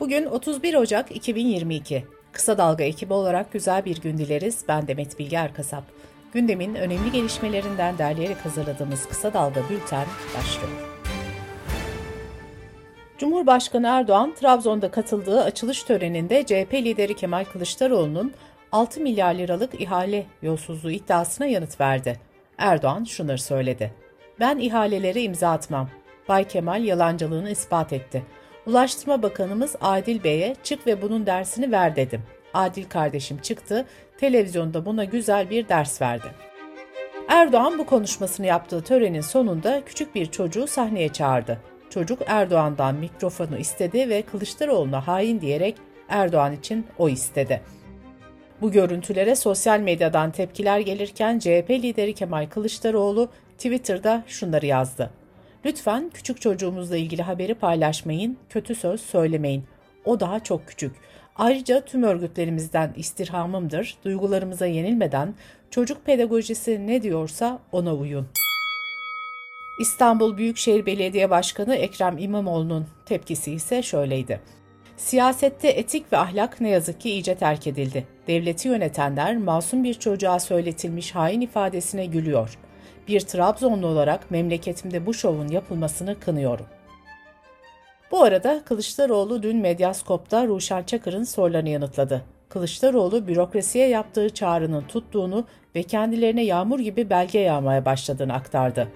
Bugün 31 Ocak 2022. Kısa Dalga ekibi olarak güzel bir gün dileriz. Ben Demet Bilge Erkasap. Gündemin önemli gelişmelerinden derleyerek hazırladığımız Kısa Dalga Bülten başlıyor. Cumhurbaşkanı Erdoğan, Trabzon'da katıldığı açılış töreninde CHP lideri Kemal Kılıçdaroğlu'nun 6 milyar liralık ihale yolsuzluğu iddiasına yanıt verdi. Erdoğan şunları söyledi. Ben ihalelere imza atmam. Bay Kemal yalancılığını ispat etti. Ulaştırma Bakanımız Adil Bey'e çık ve bunun dersini ver dedim. Adil kardeşim çıktı, televizyonda buna güzel bir ders verdi. Erdoğan bu konuşmasını yaptığı törenin sonunda küçük bir çocuğu sahneye çağırdı. Çocuk Erdoğan'dan mikrofonu istedi ve Kılıçdaroğlu'na hain diyerek Erdoğan için o istedi. Bu görüntülere sosyal medyadan tepkiler gelirken CHP lideri Kemal Kılıçdaroğlu Twitter'da şunları yazdı. Lütfen küçük çocuğumuzla ilgili haberi paylaşmayın, kötü söz söylemeyin. O daha çok küçük. Ayrıca tüm örgütlerimizden istirhamımdır, duygularımıza yenilmeden çocuk pedagojisi ne diyorsa ona uyun. İstanbul Büyükşehir Belediye Başkanı Ekrem İmamoğlu'nun tepkisi ise şöyleydi. Siyasette etik ve ahlak ne yazık ki iyice terk edildi. Devleti yönetenler masum bir çocuğa söyletilmiş hain ifadesine gülüyor. Bir Trabzonlu olarak memleketimde bu şovun yapılmasını kınıyorum. Bu arada Kılıçdaroğlu dün Medyaskop'ta Ruşen Çakır'ın sorularını yanıtladı. Kılıçdaroğlu bürokrasiye yaptığı çağrının tuttuğunu ve kendilerine yağmur gibi belge yağmaya başladığını aktardı.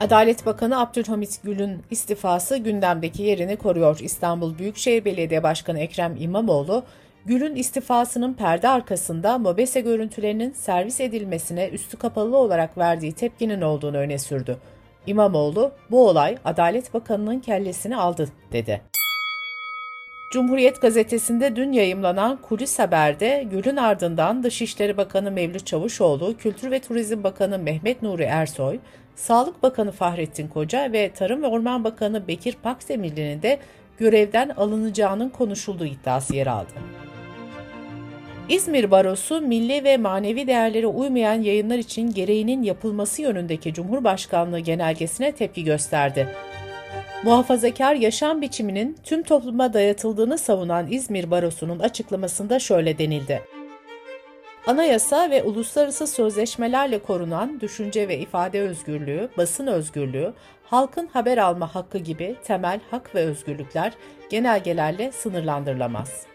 Adalet Bakanı Abdülhamit Gül'ün istifası gündemdeki yerini koruyor. İstanbul Büyükşehir Belediye Başkanı Ekrem İmamoğlu, Gül'ün istifasının perde arkasında MOBESE görüntülerinin servis edilmesine üstü kapalı olarak verdiği tepkinin olduğunu öne sürdü. İmamoğlu, bu olay Adalet Bakanı'nın kellesini aldı, dedi. Cumhuriyet gazetesinde dün yayımlanan kulis haberde Gül'ün ardından Dışişleri Bakanı Mevlüt Çavuşoğlu, Kültür ve Turizm Bakanı Mehmet Nuri Ersoy, Sağlık Bakanı Fahrettin Koca ve Tarım ve Orman Bakanı Bekir Pakdemirli'nin de görevden alınacağının konuşulduğu iddiası yer aldı. İzmir Barosu milli ve manevi değerlere uymayan yayınlar için gereğinin yapılması yönündeki Cumhurbaşkanlığı genelgesine tepki gösterdi. Muhafazakar yaşam biçiminin tüm topluma dayatıldığını savunan İzmir Barosu'nun açıklamasında şöyle denildi. Anayasa ve uluslararası sözleşmelerle korunan düşünce ve ifade özgürlüğü, basın özgürlüğü, halkın haber alma hakkı gibi temel hak ve özgürlükler genelgelerle sınırlandırılamaz.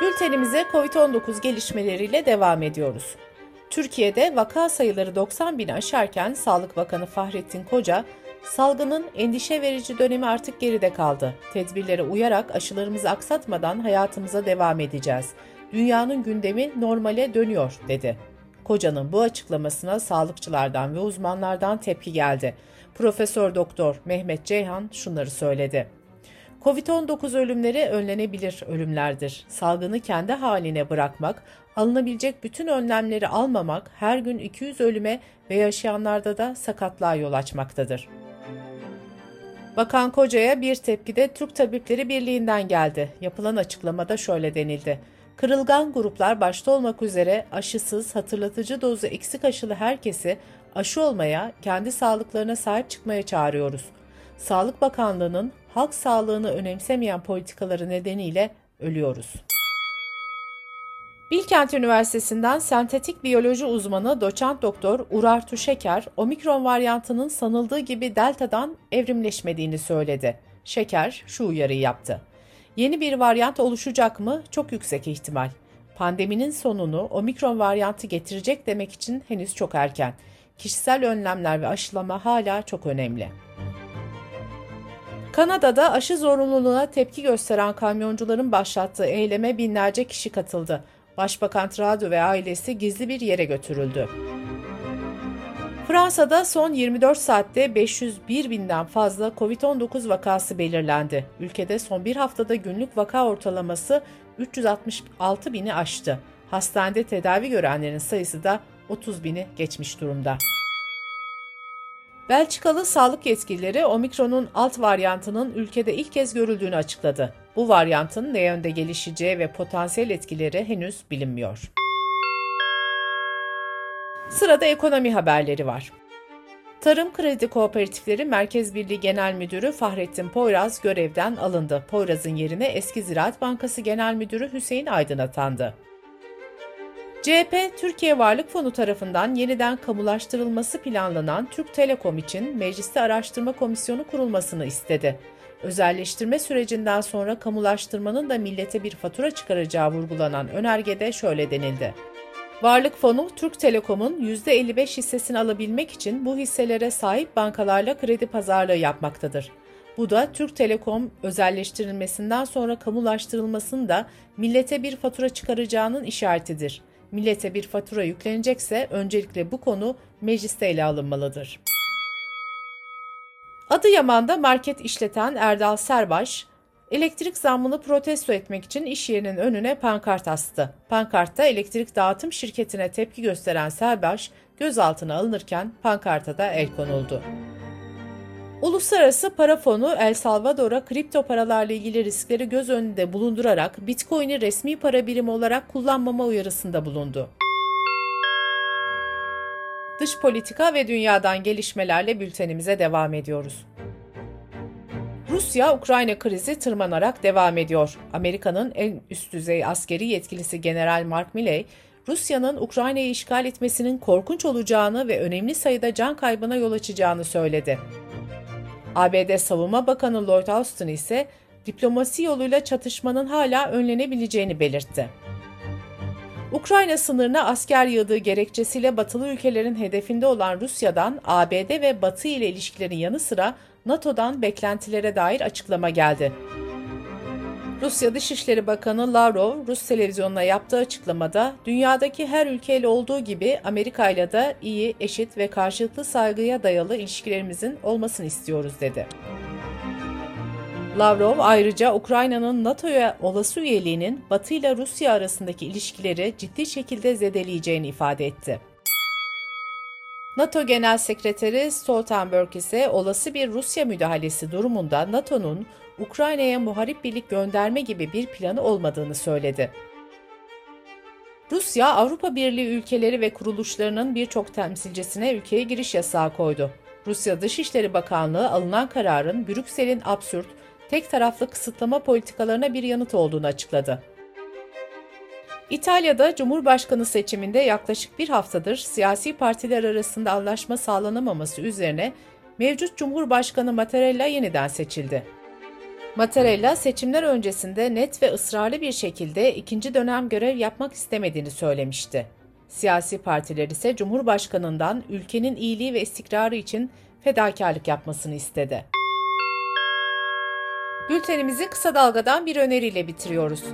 Bültenimize COVID-19 gelişmeleriyle devam ediyoruz. Türkiye'de vaka sayıları 90 bini aşarken Sağlık Bakanı Fahrettin Koca, salgının endişe verici dönemi artık geride kaldı. Tedbirlere uyarak aşılarımızı aksatmadan hayatımıza devam edeceğiz. Dünyanın gündemi normale dönüyor, dedi. Koca'nın bu açıklamasına sağlıkçılardan ve uzmanlardan tepki geldi. Profesör Doktor Mehmet Ceyhan şunları söyledi. Covid-19 ölümleri önlenebilir ölümlerdir. Salgını kendi haline bırakmak, alınabilecek bütün önlemleri almamak her gün 200 ölüme ve yaşayanlarda da sakatlığa yol açmaktadır. Bakan Koca'ya bir tepki de Türk Tabipleri Birliği'nden geldi. Yapılan açıklamada şöyle denildi. Kırılgan gruplar başta olmak üzere aşısız, hatırlatıcı dozu eksik aşılı herkesi aşı olmaya, kendi sağlıklarına sahip çıkmaya çağırıyoruz. Sağlık Bakanlığı'nın halk sağlığını önemsemeyen politikaları nedeniyle ölüyoruz. Bilkent Üniversitesi'nden sentetik biyoloji uzmanı doçent doktor Urar Tuşeker, omikron varyantının sanıldığı gibi delta'dan evrimleşmediğini söyledi. Şeker şu uyarıyı yaptı. Yeni bir varyant oluşacak mı? Çok yüksek ihtimal. Pandeminin sonunu omikron varyantı getirecek demek için henüz çok erken. Kişisel önlemler ve aşılama hala çok önemli. Kanada'da aşı zorunluluğuna tepki gösteren kamyoncuların başlattığı eyleme binlerce kişi katıldı. Başbakan Trudeau ve ailesi gizli bir yere götürüldü. Fransa'da son 24 saatte 501 binden fazla COVID-19 vakası belirlendi. Ülkede son bir haftada günlük vaka ortalaması 366 bini aştı. Hastanede tedavi görenlerin sayısı da 30 bini geçmiş durumda. Belçikalı sağlık yetkilileri omikronun alt varyantının ülkede ilk kez görüldüğünü açıkladı. Bu varyantın ne yönde gelişeceği ve potansiyel etkileri henüz bilinmiyor. Sırada ekonomi haberleri var. Tarım Kredi Kooperatifleri Merkez Birliği Genel Müdürü Fahrettin Poyraz görevden alındı. Poyraz'ın yerine eski Ziraat Bankası Genel Müdürü Hüseyin Aydın atandı. CHP, Türkiye Varlık Fonu tarafından yeniden kamulaştırılması planlanan Türk Telekom için Mecliste Araştırma Komisyonu kurulmasını istedi. Özelleştirme sürecinden sonra kamulaştırmanın da millete bir fatura çıkaracağı vurgulanan önergede şöyle denildi. Varlık Fonu, Türk Telekom'un %55 hissesini alabilmek için bu hisselere sahip bankalarla kredi pazarlığı yapmaktadır. Bu da Türk Telekom özelleştirilmesinden sonra kamulaştırılmasının da millete bir fatura çıkaracağının işaretidir. Millete bir fatura yüklenecekse öncelikle bu konu mecliste ele alınmalıdır. Adıyaman'da market işleten Erdal Serbaş, elektrik zammını protesto etmek için iş yerinin önüne pankart astı. Pankartta elektrik dağıtım şirketine tepki gösteren Serbaş gözaltına alınırken pankarta da el konuldu. Uluslararası Para Fonu El Salvador'a kripto paralarla ilgili riskleri göz önünde bulundurarak Bitcoin'i resmi para birimi olarak kullanmama uyarısında bulundu. Dış politika ve dünyadan gelişmelerle bültenimize devam ediyoruz. Rusya-Ukrayna krizi tırmanarak devam ediyor. Amerika'nın en üst düzey askeri yetkilisi General Mark Milley, Rusya'nın Ukrayna'yı işgal etmesinin korkunç olacağını ve önemli sayıda can kaybına yol açacağını söyledi. ABD Savunma Bakanı Lloyd Austin ise diplomasi yoluyla çatışmanın hala önlenebileceğini belirtti. Ukrayna sınırına asker yığdığı gerekçesiyle batılı ülkelerin hedefinde olan Rusya'dan ABD ve Batı ile ilişkilerin yanı sıra NATO'dan beklentilere dair açıklama geldi. Rusya Dışişleri Bakanı Lavrov, Rus televizyonuna yaptığı açıklamada, dünyadaki her ülkeyle olduğu gibi Amerika ile de iyi, eşit ve karşılıklı saygıya dayalı ilişkilerimizin olmasını istiyoruz dedi. Lavrov ayrıca Ukrayna'nın NATO'ya olası üyeliğinin Batı ile Rusya arasındaki ilişkileri ciddi şekilde zedeleyeceğini ifade etti. NATO Genel Sekreteri Stoltenberg ise olası bir Rusya müdahalesi durumunda NATO'nun Ukrayna'ya muharip birlik gönderme gibi bir planı olmadığını söyledi. Rusya, Avrupa Birliği ülkeleri ve kuruluşlarının birçok temsilcisine ülkeye giriş yasağı koydu. Rusya Dışişleri Bakanlığı alınan kararın Brüksel'in absürt, tek taraflı kısıtlama politikalarına bir yanıt olduğunu açıkladı. İtalya'da Cumhurbaşkanı seçiminde yaklaşık bir haftadır siyasi partiler arasında anlaşma sağlanamaması üzerine mevcut Cumhurbaşkanı Mattarella yeniden seçildi. Mattarella seçimler öncesinde net ve ısrarlı bir şekilde ikinci dönem görev yapmak istemediğini söylemişti. Siyasi partiler ise Cumhurbaşkanından ülkenin iyiliği ve istikrarı için fedakarlık yapmasını istedi. Bültenimizi kısa dalgadan bir öneriyle bitiriyoruz.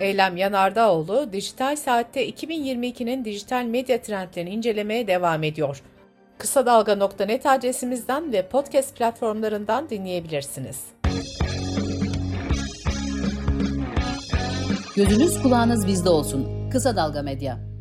Eylem Yanardağoğlu, Dijital Saat'te 2022'nin dijital medya trendlerini incelemeye devam ediyor. Kısa Dalga.net adresimizden ve podcast platformlarından dinleyebilirsiniz. Gözünüz kulağınız bizde olsun. Kısa Dalga Medya.